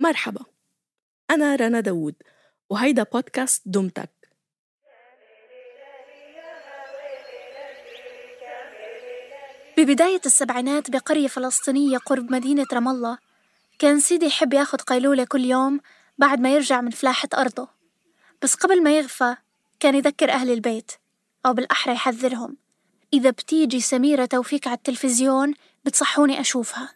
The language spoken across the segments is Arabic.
مرحبا أنا رنا داوود وهيدا بودكاست دمتك. ببداية السبعينات بقرية فلسطينية قرب مدينة رام الله كان سيدي يحب ياخد قيلولة كل يوم بعد ما يرجع من فلاحة أرضه. بس قبل ما يغفى كان يذكر أهل البيت أو بالأحرى يحذرهم إذا بتيجي سميرة توفيق على التلفزيون بتصحوني أشوفها.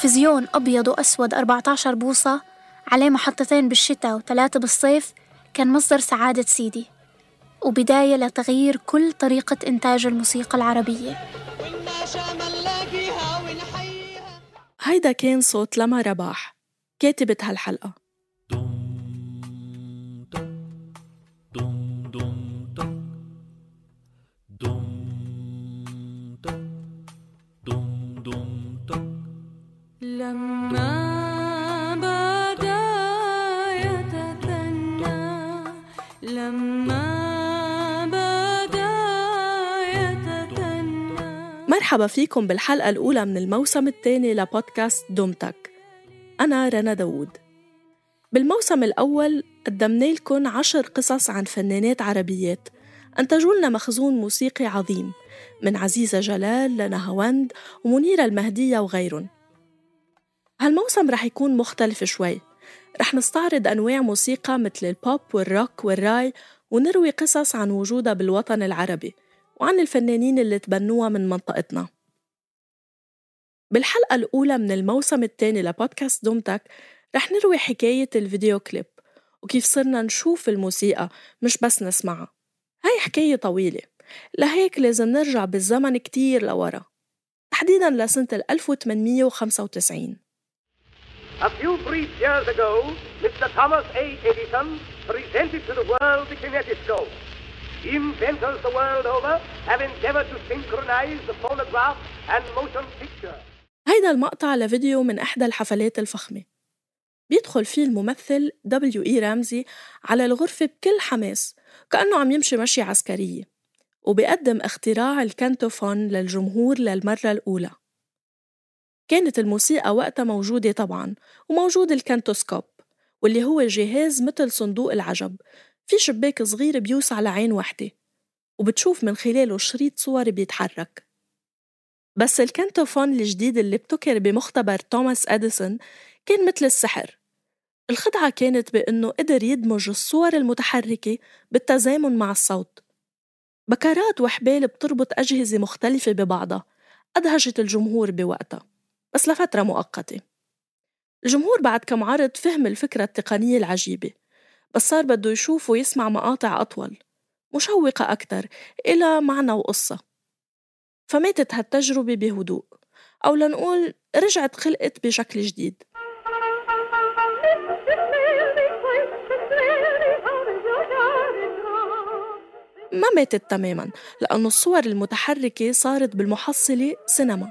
تلفزيون أبيض وأسود 14 بوصة عليه محطتين بالشتاء وثلاثة بالصيف كان مصدر سعادة سيدي وبداية لتغيير كل طريقة إنتاج الموسيقى العربية والناشا منلاقيها ونحييها هيدا كان صوت لما رباح كاتبة هالحلقة لما مرحبا فيكم بالحلقة الأولى من الموسم الثاني لبودكاست دومتك أنا رنا داوود. بالموسم الأول قدمنا لكم عشر قصص عن فنانات عربيات. أنتجوا لنا مخزون موسيقي عظيم من عزيزة جلال لنهاوند ومنيرة المهدية وغيرهم. هالموسم رح يكون مختلف شوي. رح نستعرض أنواع موسيقى مثل البوب والروك والراي ونروي قصص عن وجودها بالوطن العربي. وعن الفنانين اللي تبنوها من منطقتنا بالحلقة الأولى من الموسم الثاني لبودكاست دومتك رح نروي حكاية الفيديو كليب وكيف صرنا نشوف الموسيقى مش بس نسمعها هاي حكاية طويلة لهيك لازم نرجع بالزمن كتير لورا تحديدا لسنة 1895 A few brief years ago, Mr. Thomas A. Edison presented to the world the kinetoscope. Inventors the world over have endeavored to synchronize the phonograph and motion picture. هيدا المقطع لفيديو من إحدى الحفلات الفخمة بيدخل فيه الممثل دبليو إي رامزي على الغرفة بكل حماس كأنه عم يمشي مشي عسكرية وبيقدم اختراع الكانتوفون للجمهور للمرة الأولى كانت الموسيقى وقتها موجودة طبعا وموجود الكانتوسكوب واللي هو جهاز مثل صندوق العجب في شباك صغير بيوسع لعين وحدة وبتشوف من خلاله شريط صور بيتحرك. بس الكانتوفون الجديد اللي ابتكر بمختبر توماس أديسون كان مثل السحر. الخدعة كانت بأنه قدر يدمج الصور المتحركة بالتزامن مع الصوت. بكرات وحبال بتربط أجهزة مختلفة ببعضها أدهشت الجمهور بوقتها بس لفترة مؤقتة. الجمهور بعد كم عرض فهم الفكرة التقنية العجيبة. بس صار بده يشوف ويسمع مقاطع أطول مشوقة أكتر إلى معنى وقصة. فماتت هالتجربة بهدوء أو لنقول رجعت خلقت بشكل جديد. ما ماتت تماما لأنه الصور المتحركة صارت بالمحصلة سينما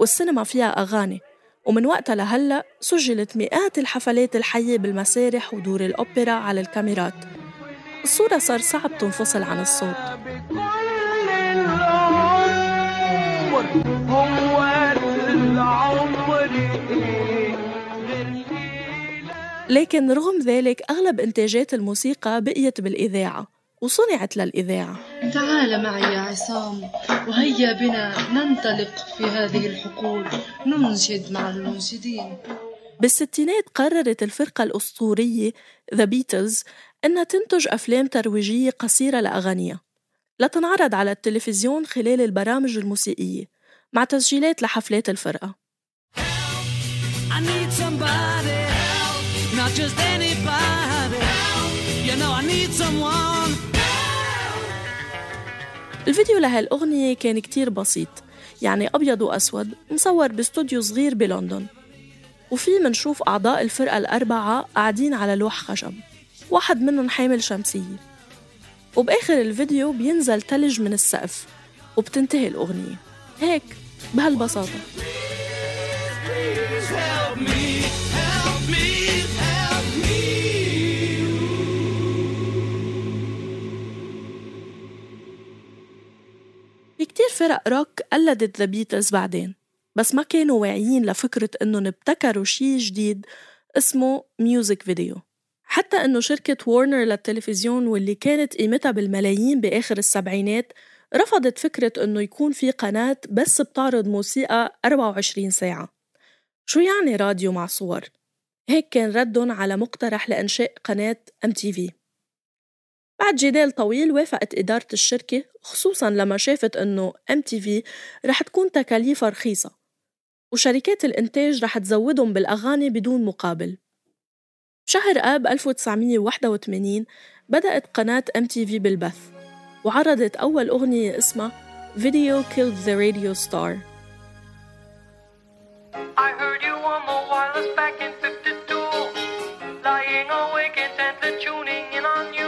والسينما فيها أغاني. ومن وقتها لهلأ سجلت مئات الحفلات الحية بالمسارح ودور الأوبرا على الكاميرات. الصورة صار صعب تنفصل عن الصوت. لكن رغم ذلك أغلب إنتاجات الموسيقى بقيت بالإذاعة. وصنعت للإذاعة تعال معي يا عصام وهيا بنا ننطلق في هذه الحقول ننشد مع المنشدين بالستينات قررت الفرقة الأسطورية ذا بيتلز أنها تنتج أفلام ترويجية قصيرة لأغانيها لتنعرض على التلفزيون خلال البرامج الموسيقية مع تسجيلات لحفلات الفرقة I need somebody help, not just anybody help. You know I need someone. الفيديو لهالأغنية كان كتير بسيط يعني أبيض وأسود مصور باستوديو صغير بلندن. وفي منشوف أعضاء الفرقة الأربعة قاعدين على لوح خشب واحد منهم حامل شمسية. وبآخر الفيديو بينزل تلج من السقف وبتنتهي الأغنية. هيك بهالبساطة. Please help me, فرق روك قلدت ذا بيتلز بعدين. بس ما كانوا واعيين لفكرة إنهم ابتكروا شي جديد اسمه music video حتى إنه شركة وورنر للتلفزيون واللي كانت قيمتها بالملايين بآخر السبعينات رفضت فكرة إنه يكون في قناة بس بتعرض موسيقى 24 ساعة. شو يعني راديو مع صور؟ هيك كان ردهم على مقترح لإنشاء قناة MTV بعد جدال طويل وافقت إدارة الشركة خصوصا لما شافت إنه MTV رح تكون تكاليفها رخيصة وشركات الإنتاج رح تزودهم بالأغاني بدون مقابل بشهر آب 1981 بدأت قناة MTV بالبث وعرضت أول أغنية اسمها Video Killed the Radio Star I heard you on the wireless back in 52. Lying awake tuning in on you.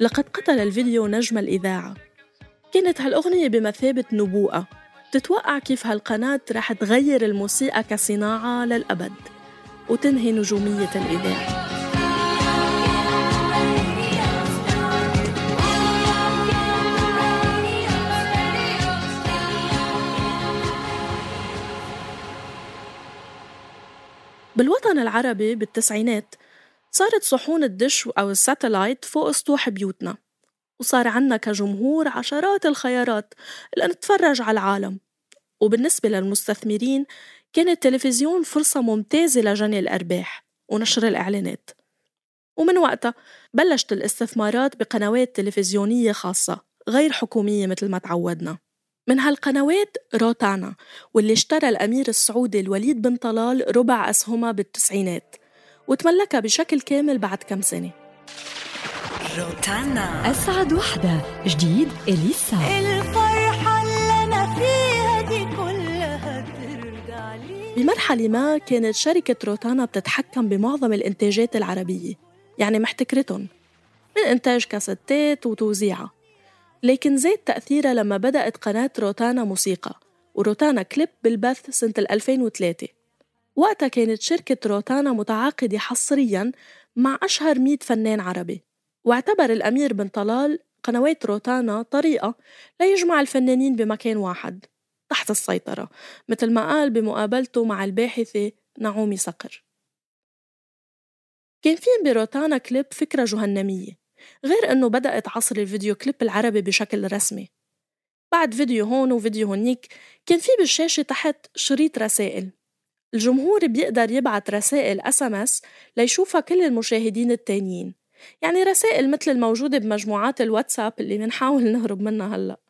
لقد قتل الفيديو نجم الإذاعة. كانت هالأغنية بمثابة نبوءة. تتوقع كيف هالقناة رح تغير الموسيقى كصناعة للأبد. وتنهي نجومية الإذاعة. بالوطن العربي بالتسعينات صارت صحون الدش أو الساتلايت فوق سطوح بيوتنا وصار عنا كجمهور عشرات الخيارات لنتفرج على العالم. وبالنسبة للمستثمرين كان التلفزيون فرصة ممتازة لجني الأرباح ونشر الإعلانات. ومن وقتها بلشت الاستثمارات بقنوات تلفزيونية خاصة غير حكومية مثل ما تعودنا. من هالقنوات روتانا واللي اشترى الأمير السعودي الوليد بن طلال ربع أسهمها بالتسعينات. وتملكها بشكل كامل بعد كم سنة. روتانا. أسعد وحدة. جديد إليسا. الفرحة اللي أنا فيها دي كلها ترجع لي. بمرحلة ما كانت شركة روتانا بتتحكم بمعظم الإنتاجات العربية يعني محتكرتهم من إنتاج كاسيتات وتوزيعها لكن زاد تأثيرها لما بدأت قناة روتانا موسيقى وروتانا كليب بالبث سنة 2003 وقتها كانت شركة روتانا متعاقدة حصرياً مع أشهر 100 فنان عربي واعتبر الأمير بن طلال قنوات روتانا طريقة ليجمع الفنانين بمكان واحد تحت السيطرة مثل ما قال بمقابلته مع الباحثة نعومي صقر كان في بروتانا كليب فكرة جهنمية غير أنه بدأت عصر الفيديو كليب العربي بشكل رسمي. بعد فيديو هون وفيديو هونيك كان في بالشاشة تحت شريط رسائل الجمهور بيقدر يبعت رسائل SMS ليشوفها كل المشاهدين التانيين. يعني رسائل مثل الموجودة بمجموعات الواتساب اللي منحاول نهرب منها هلأ.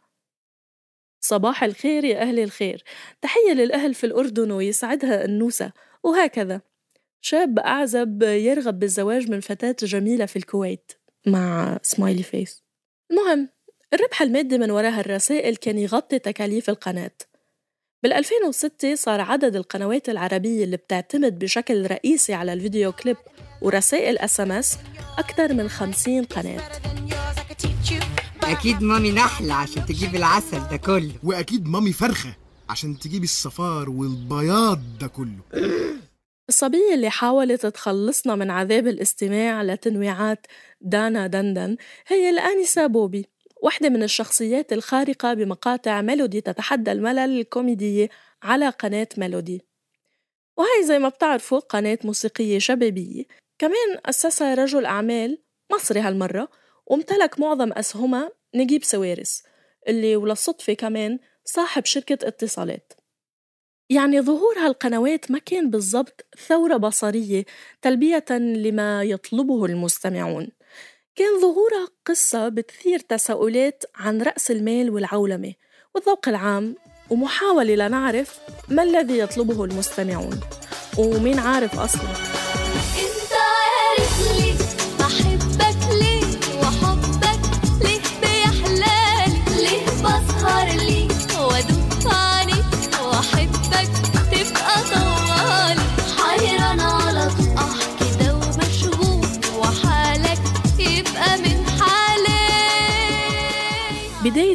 صباح الخير يا أهل الخير. تحية للأهل في الأردن ويسعدها النوسة. وهكذا. شاب أعزب يرغب بالزواج من فتاة جميلة في الكويت. مع smiley face المهم الربح المادي من وراء هالرسائل كان يغطي تكاليف القناة. بال 2006 صار عدد القنوات العربية اللي بتعتمد بشكل رئيسي على الفيديو كليب ورسائل SMS أكثر من 50 قناة. أكيد مامي نحلة عشان تجيب العسل ده كله. وأكيد مامي فرخة عشان تجيب الصفار والبياض ده كله. الصبية اللي حاولت تخلصنا من عذاب الاستماع لتنويعات دانا دندن هي الآنسة بوبي. واحدة من الشخصيات الخارقة بمقاطع ميلودي تتحدى الملل الكوميدية على قناة ميلودي. وهي زي ما بتعرفوا قناة موسيقية شبابية. كمان أسسها رجل أعمال مصري هالمرة وامتلك معظم أسهمها نجيب سوارس اللي وللصدفة كمان صاحب شركة اتصالات. يعني ظهور هالقنوات ما كان بالضبط ثورة بصرية تلبية لما يطلبه المستمعون. كان ظهورها قصة بتثير تساؤلات عن رأس المال والعولمة والذوق العام ومحاولة لنعرف ما الذي يطلبه المستمعون. ومين عارف أصلاً؟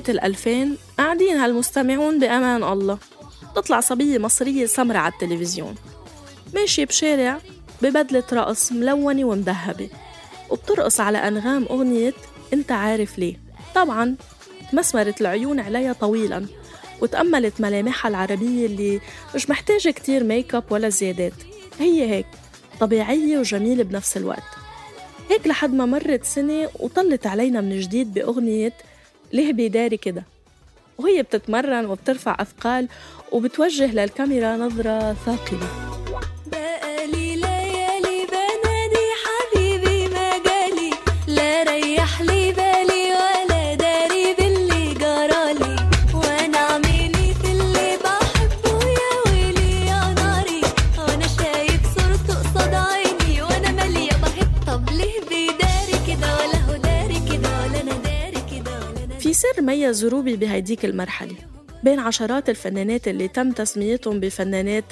بداية الألفين قاعدين هالمسلمين بأمان الله. تطلع صبية مصرية سمرة على التلفزيون. ماشية بشارع ببدلة رقص ملونة ومذهبة. وبترقص على أنغام أغنية أنت عارف ليه. طبعا تمسمرت العيون عليها طويلا وتأملت ملامحها العربية اللي مش محتاجة كتير make up ولا زيادات. هي هيك طبيعية وجميلة بنفس الوقت. هيك لحد ما مرت سنة وطلت علينا من جديد بأغنية ليه بيداري كده؟ وهي بتتمرن وبترفع أثقال وبتوجه للكاميرا نظرة ثاقبة في سر ميز روبي بهيديك المرحلة بين عشرات الفنانات اللي تم تسميتهم بفنانات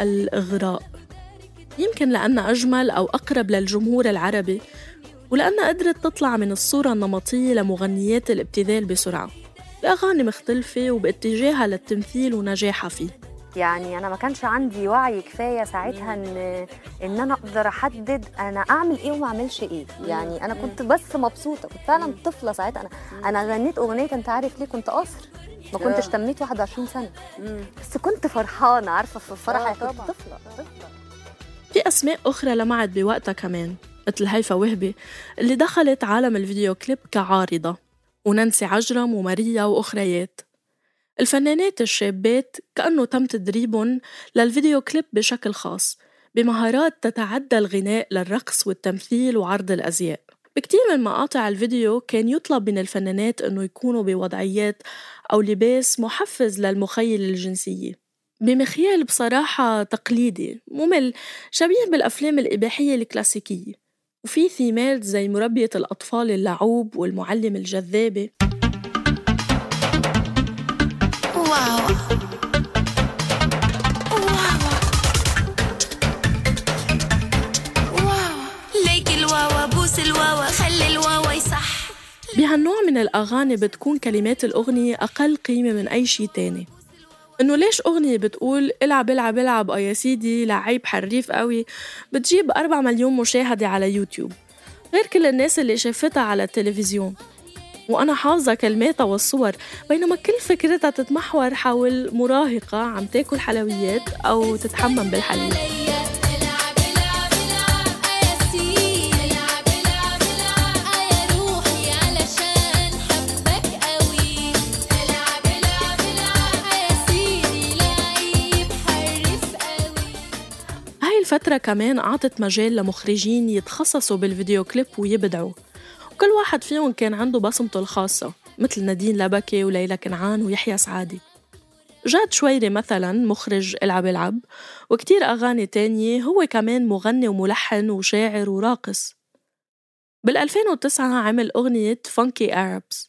الإغراء. يمكن لأنها أجمل أو أقرب للجمهور العربي ولأنها قدرت تطلع من الصورة النمطية لمغنيات الابتذال بسرعة. بأغاني مختلفة وباتجاهها للتمثيل ونجاحها فيه. يعني أنا ما كانش عندي وعي كفاية ساعتها ان إن أنا أقدر أحدد أنا أعمل إيه وما أعملش إيه. يعني أنا كنت بس مبسوطة كنت فعلا طفلة ساعتها. أنا أنا غنيت أغنية أنت عارف ليه كنت قصر؟ ما كنتش آه. تميت 21 سنة. بس كنت فرحانة عارفة في فرحه آه، كنت طبعاً. طفلة. طفله في أسماء أخرى لمعت بوقتها كمان مثل هيفا وهبي اللي دخلت عالم الفيديو كليب كعارضة ونانسي عجرم وماريا وأخريات. الفنانات الشابات كأنه تم تدريبهم للفيديو كليب بشكل خاص بمهارات تتعدى الغناء للرقص والتمثيل وعرض الأزياء. بكتير من مقاطع الفيديو كان يطلب من الفنانات أنه يكونوا بوضعيات أو لباس محفز للمخيلة الجنسية. بمخيال بصراحة تقليدي ممل شبيه بالأفلام الإباحية الكلاسيكية. وفي ثيمات زي مربية الأطفال اللعوب والمعلم الجذابة. بهالنوع من الأغاني بتكون كلمات الأغنية أقل قيمة من أي شي تاني. إنه ليش أغنية بتقول العب العب العب آه يا سيدي لعيب حريف قوي بتجيب أربع مليون مشاهدة على يوتيوب. غير كل الناس اللي شافتها على التلفزيون. وأنا حافظة كلماتها والصور بينما كل فكرتها تتمحور حول مراهقة عم تاكل حلويات أو تتحمم بالحليب. الفترة كمان أعطت مجال لمخرجين يتخصصوا بالفيديو كليب ويبدعوا. وكل واحد فيهم كان عنده بصمته الخاصة مثل نادين لبكي وليلى كنعان ويحيى سعادي. جاد شويري مثلا مخرج العب العب وكتير أغاني تانية هو كمان مغني وملحن وشاعر وراقص. بال 2009 عمل أغنية فانكي Arabs.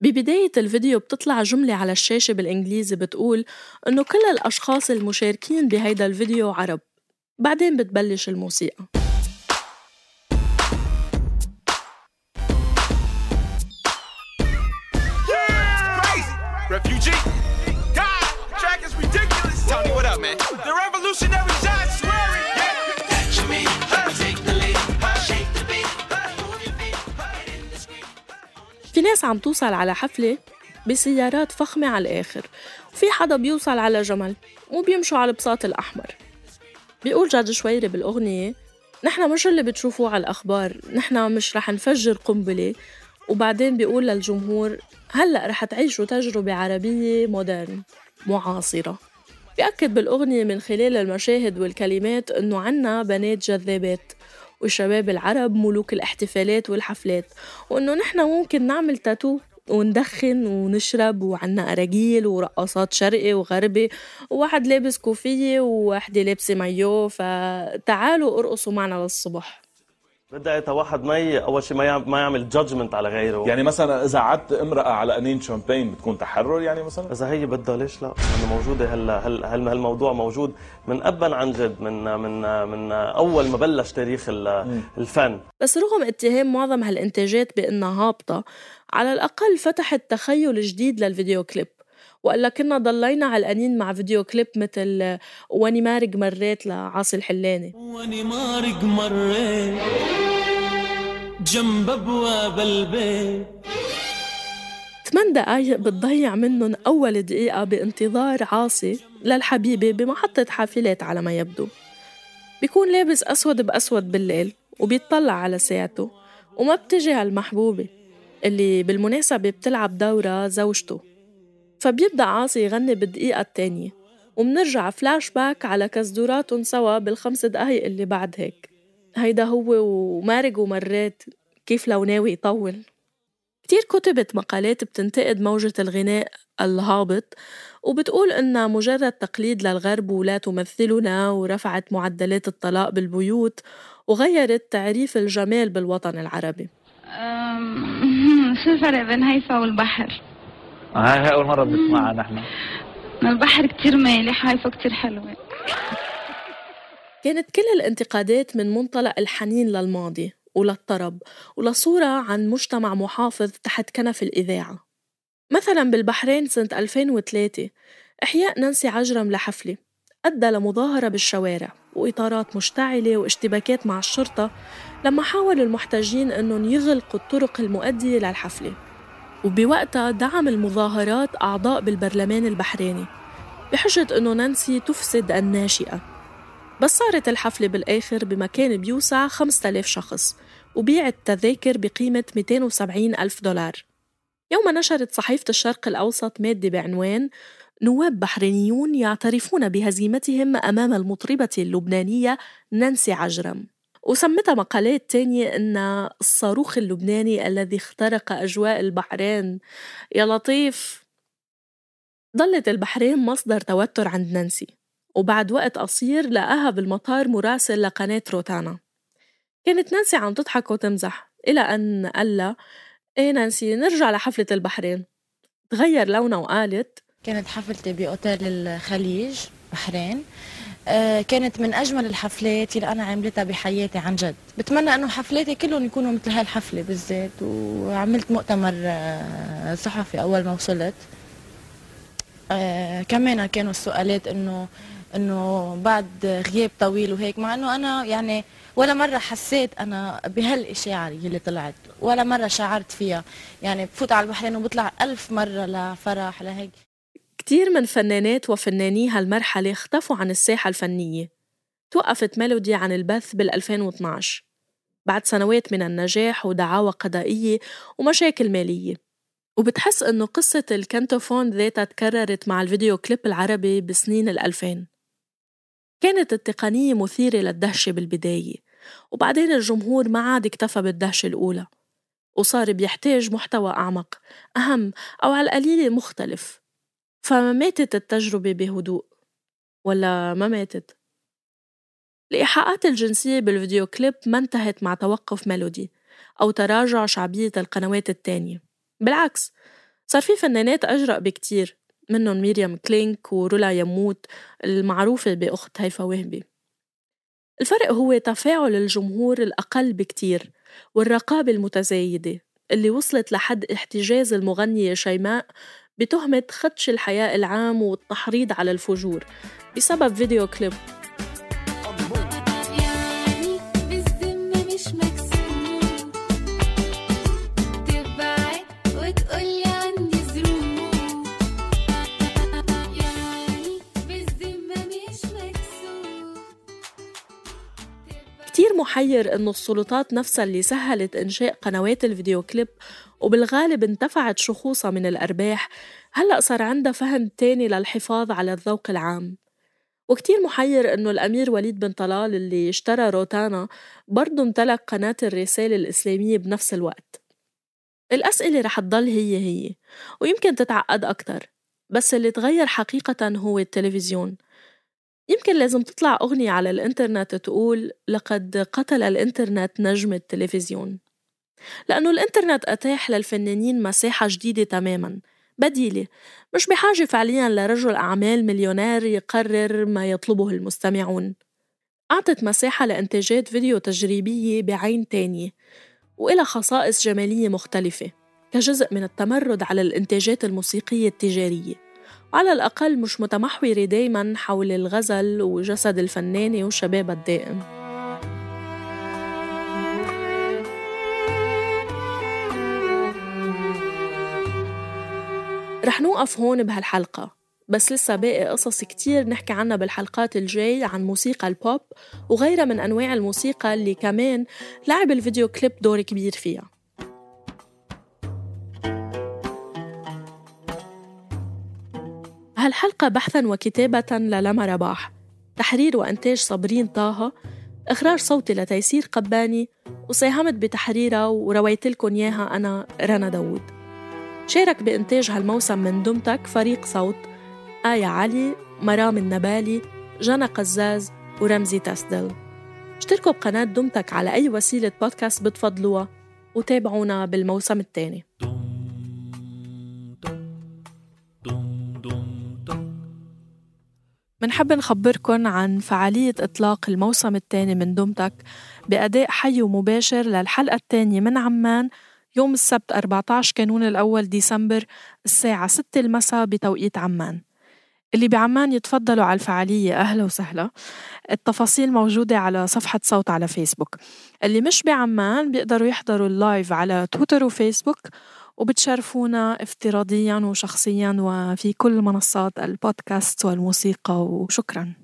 ببداية الفيديو بتطلع جملة على الشاشة بالإنجليزي بتقول إنه كل الأشخاص المشاركين بهيدا الفيديو عرب بعدين بتبلش الموسيقى. Man? The revolutionary John swearing. Yeah. Catch me, take the lead, shake the beat, move your feet, in the street. في ناس عم توصل على حفلة بسيارات فخمة على الآخر وفي حدا بيوصل على جمل وبيمشوا على البساط الأحمر بيقول جاد شويري بالأغنية نحن مش اللي بتشوفوه على الأخبار نحن مش رح نفجر قنبلة وبعدين بيقول للجمهور هلأ رح تعيشوا تجربة عربية مودرن معاصرة بيأكد بالأغنية من خلال المشاهد والكلمات إنه عنا بنات جذابات والشباب العرب ملوك الاحتفالات والحفلات وإنه نحن ممكن نعمل تاتو وندخن ونشرب وعنا أراجيل ورقصات شرقي وغربي وواحد لابس كوفية وواحدة لابسة مايو فتعالوا ارقصوا معنا للصبح. بدها واحد ما ي... أول شيء ما ما يعمل جادجمنت على غيره. يعني مثلا إذا عدت امرأة على قنين شامبين بتكون تحرر يعني مثلا؟ إذا هي بدها ليش لا؟ أنا موجودة هلا هل هل هالموضوع موجود من ابا عن جد من من من أول ما بلش تاريخ الفن. بس رغم اتهام معظم هالإنتاجات بأنها هابطة على الأقل فتحت تخيل جديد للفيديو كليب. وقال كنا ضلينا علقانين مع فيديو كليب مثل واني مارق مريت لعاصي الحلاني. واني مارق مريت جنب أبواب البيت. ثمان دقايق بتضيع منهم أول دقيقة بانتظار عاصي للحبيبة بمحطة حافلات على ما يبدو. بيكون لابس أسود بأسود بالليل وبيطلع على ساعته وما بتجي هالمحبوبة اللي بالمناسبة بتلعب دورة زوجته. فبيبدأ عاصي يغني بالدقيقة التانية ومنرجع فلاش باك على كزدوراتهم سوا بالخمس دقايق اللي بعد هيك. هيدا هو واني مارق مريت كيف لو ناوي يطول. كتير كتبت مقالات بتنتقد موجة الغناء الهابط وبتقول إنها مجرد تقليد للغرب ولا تمثلنا ورفعت معدلات الطلاق بالبيوت وغيرت تعريف الجمال بالوطن العربي. الفرق بين هيفا والبحر؟ هاي أول مرة بنسمعها نحن. البحر كتير مالح هيفا كتير حلوة. كانت كل الانتقادات من منطلق الحنين للماضي وللطرب ولصورة عن مجتمع محافظ تحت كنف الإذاعة. مثلا بالبحرين سنة 2003 إحياء نانسي عجرم لحفلة أدى لمظاهرة بالشوارع وإطارات مشتعلة واشتباكات مع الشرطة لما حاول المحتجين أنهم يغلقوا الطرق المؤدية للحفلة. وبوقتها دعم المظاهرات أعضاء بالبرلمان البحريني بحجة أنه نانسي تفسد الناشئة. بس صارت الحفلة بالآخر بمكان بيوسع 5000 شخص وبيعت تذاكر بقيمة 270 ألف دولار. يوم نشرت صحيفة الشرق الأوسط مادة بعنوان نواب بحرينيون يعترفون بهزيمتهم أمام المطربة اللبنانية نانسي عجرم وسمتها مقالات تانية إن الصاروخ اللبناني الذي اخترق أجواء البحرين يا لطيف. ضلت البحرين مصدر توتر عند نانسي وبعد وقت قصير لقاها بالمطار مراسل لقناة روتانا. كانت نانسي عم تضحك وتمزح إلى أن قال إيه نانسي نرجع لحفلة البحرين. تغير لونها وقالت كانت حفلتي بأوتيل الخليج بحرين. كانت من أجمل الحفلات اللي أنا عملتها بحياتي عن جد. بتمنى أنه حفلاتي كلهم يكونوا مثل هالحفلة بالذات وعملت مؤتمر آه، صحفي أول ما وصلت. آه، كمان كانوا السؤالات أنه إنه بعد غياب طويل وهيك مع إنه أنا يعني ولا مرة حسيت أنا بهالإشاعة اللي طلعت ولا مرة شعرت فيها. يعني بفوت على البحرين وبطلع ألف مرة لفرح لهيك. كتير من فنانات وفناني هالمرحلة اختفوا عن الساحة الفنية. توقفت ميلودي عن البث بال 2012 بعد سنوات من النجاح ودعاوى قضائية ومشاكل مالية. وبتحس إنه قصة الكنتوفون ذاتها تكررت مع الفيديو كليب العربي بسنين الألفين. كانت التقنية مثيرة للدهشة بالبداية. وبعدين الجمهور ما عاد اكتفى بالدهشة الأولى. وصار بيحتاج محتوى أعمق أهم أو على القليلة مختلف. فما ماتت التجربة بهدوء ولا ما ماتت؟ الإيحاءات الجنسية بالفيديو كليب ما انتهت مع توقف ميلودي أو تراجع شعبية القنوات التانية. بالعكس صار في فنانات أجرأ بكتير منهم ميريام كلينك ورولا يموت المعروفة بأخت هيفا وهبي. الفرق هو تفاعل الجمهور الأقل بكتير والرقابة المتزايدة اللي وصلت لحد احتجاز المغنية شيماء بتهمة خدش الحياء العام والتحريض على الفجور. بسبب فيديو كليب. محير إنه السلطات نفسها اللي سهلت إنشاء قنوات الفيديو كليب وبالغالب انتفعت شخوصها من الأرباح. هلأ صار عندها فهم تاني للحفاظ على الذوق العام. وكتير محير إنه الأمير وليد بن طلال اللي اشترى روتانا برضه امتلك قناة الرسالة الإسلامية بنفس الوقت. الأسئلة رح تضل هي هي ويمكن تتعقد أكتر بس اللي تغير حقيقة هو التلفزيون. يمكن لازم تطلع أغنية على الإنترنت تقول لقد قتل الإنترنت نجم التلفزيون. لأنه الإنترنت أتاح للفنانين مساحة جديدة تماماً. بديلة مش بحاجة فعليا لرجل أعمال مليونير يقرر ما يطلبه المستمعون. أعطت مساحة لإنتاجات فيديو تجريبية بعين تانية وإلها خصائص جمالية مختلفة كجزء من التمرد على الإنتاجات الموسيقية التجارية. وعلى الأقل مش متمحورة دايما حول الغزل وجسد الفنانة وشبابها الدائم. رح نوقف هون بهالحلقة بس لسه باقي قصص كتير نحكي عنها بالحلقات الجاي عن موسيقى البوب وغيرها من أنواع الموسيقى اللي كمان لعب الفيديو كليب دور كبير فيها. هالحلقة بحثا وكتابة للما رباح. تحرير وإنتاج صابرين طه. إخراج صوتي لتيسير قباني. وساهمت بتحريرها ورويت لكم إياها أنا رنا داوود. شارك بإنتاج هالموسم من دمتك فريق صوت. آية علي مرام النبالي جنى قزاز ورمزي تسدل. اشتركوا بقناة دمتك على أي وسيلة بودكاست بتفضلوها. وتابعونا بالموسم الثاني. منحب نخبركن عن فعالية إطلاق الموسم الثاني من دم تك بأداء حي ومباشر للحلقة الثانية من عمان يوم السبت 14 كانون الأول ديسمبر الساعة 6 المساء بتوقيت عمان. اللي بعمان يتفضلوا على الفعالية أهلا وسهلا. التفاصيل موجودة على صفحة صوت على فيسبوك. اللي مش بعمان بيقدروا يحضروا ال live على تويتر وفيسبوك وبتشرفونا افتراضيا وشخصيا وفي كل منصات البودكاست والموسيقى وشكرا.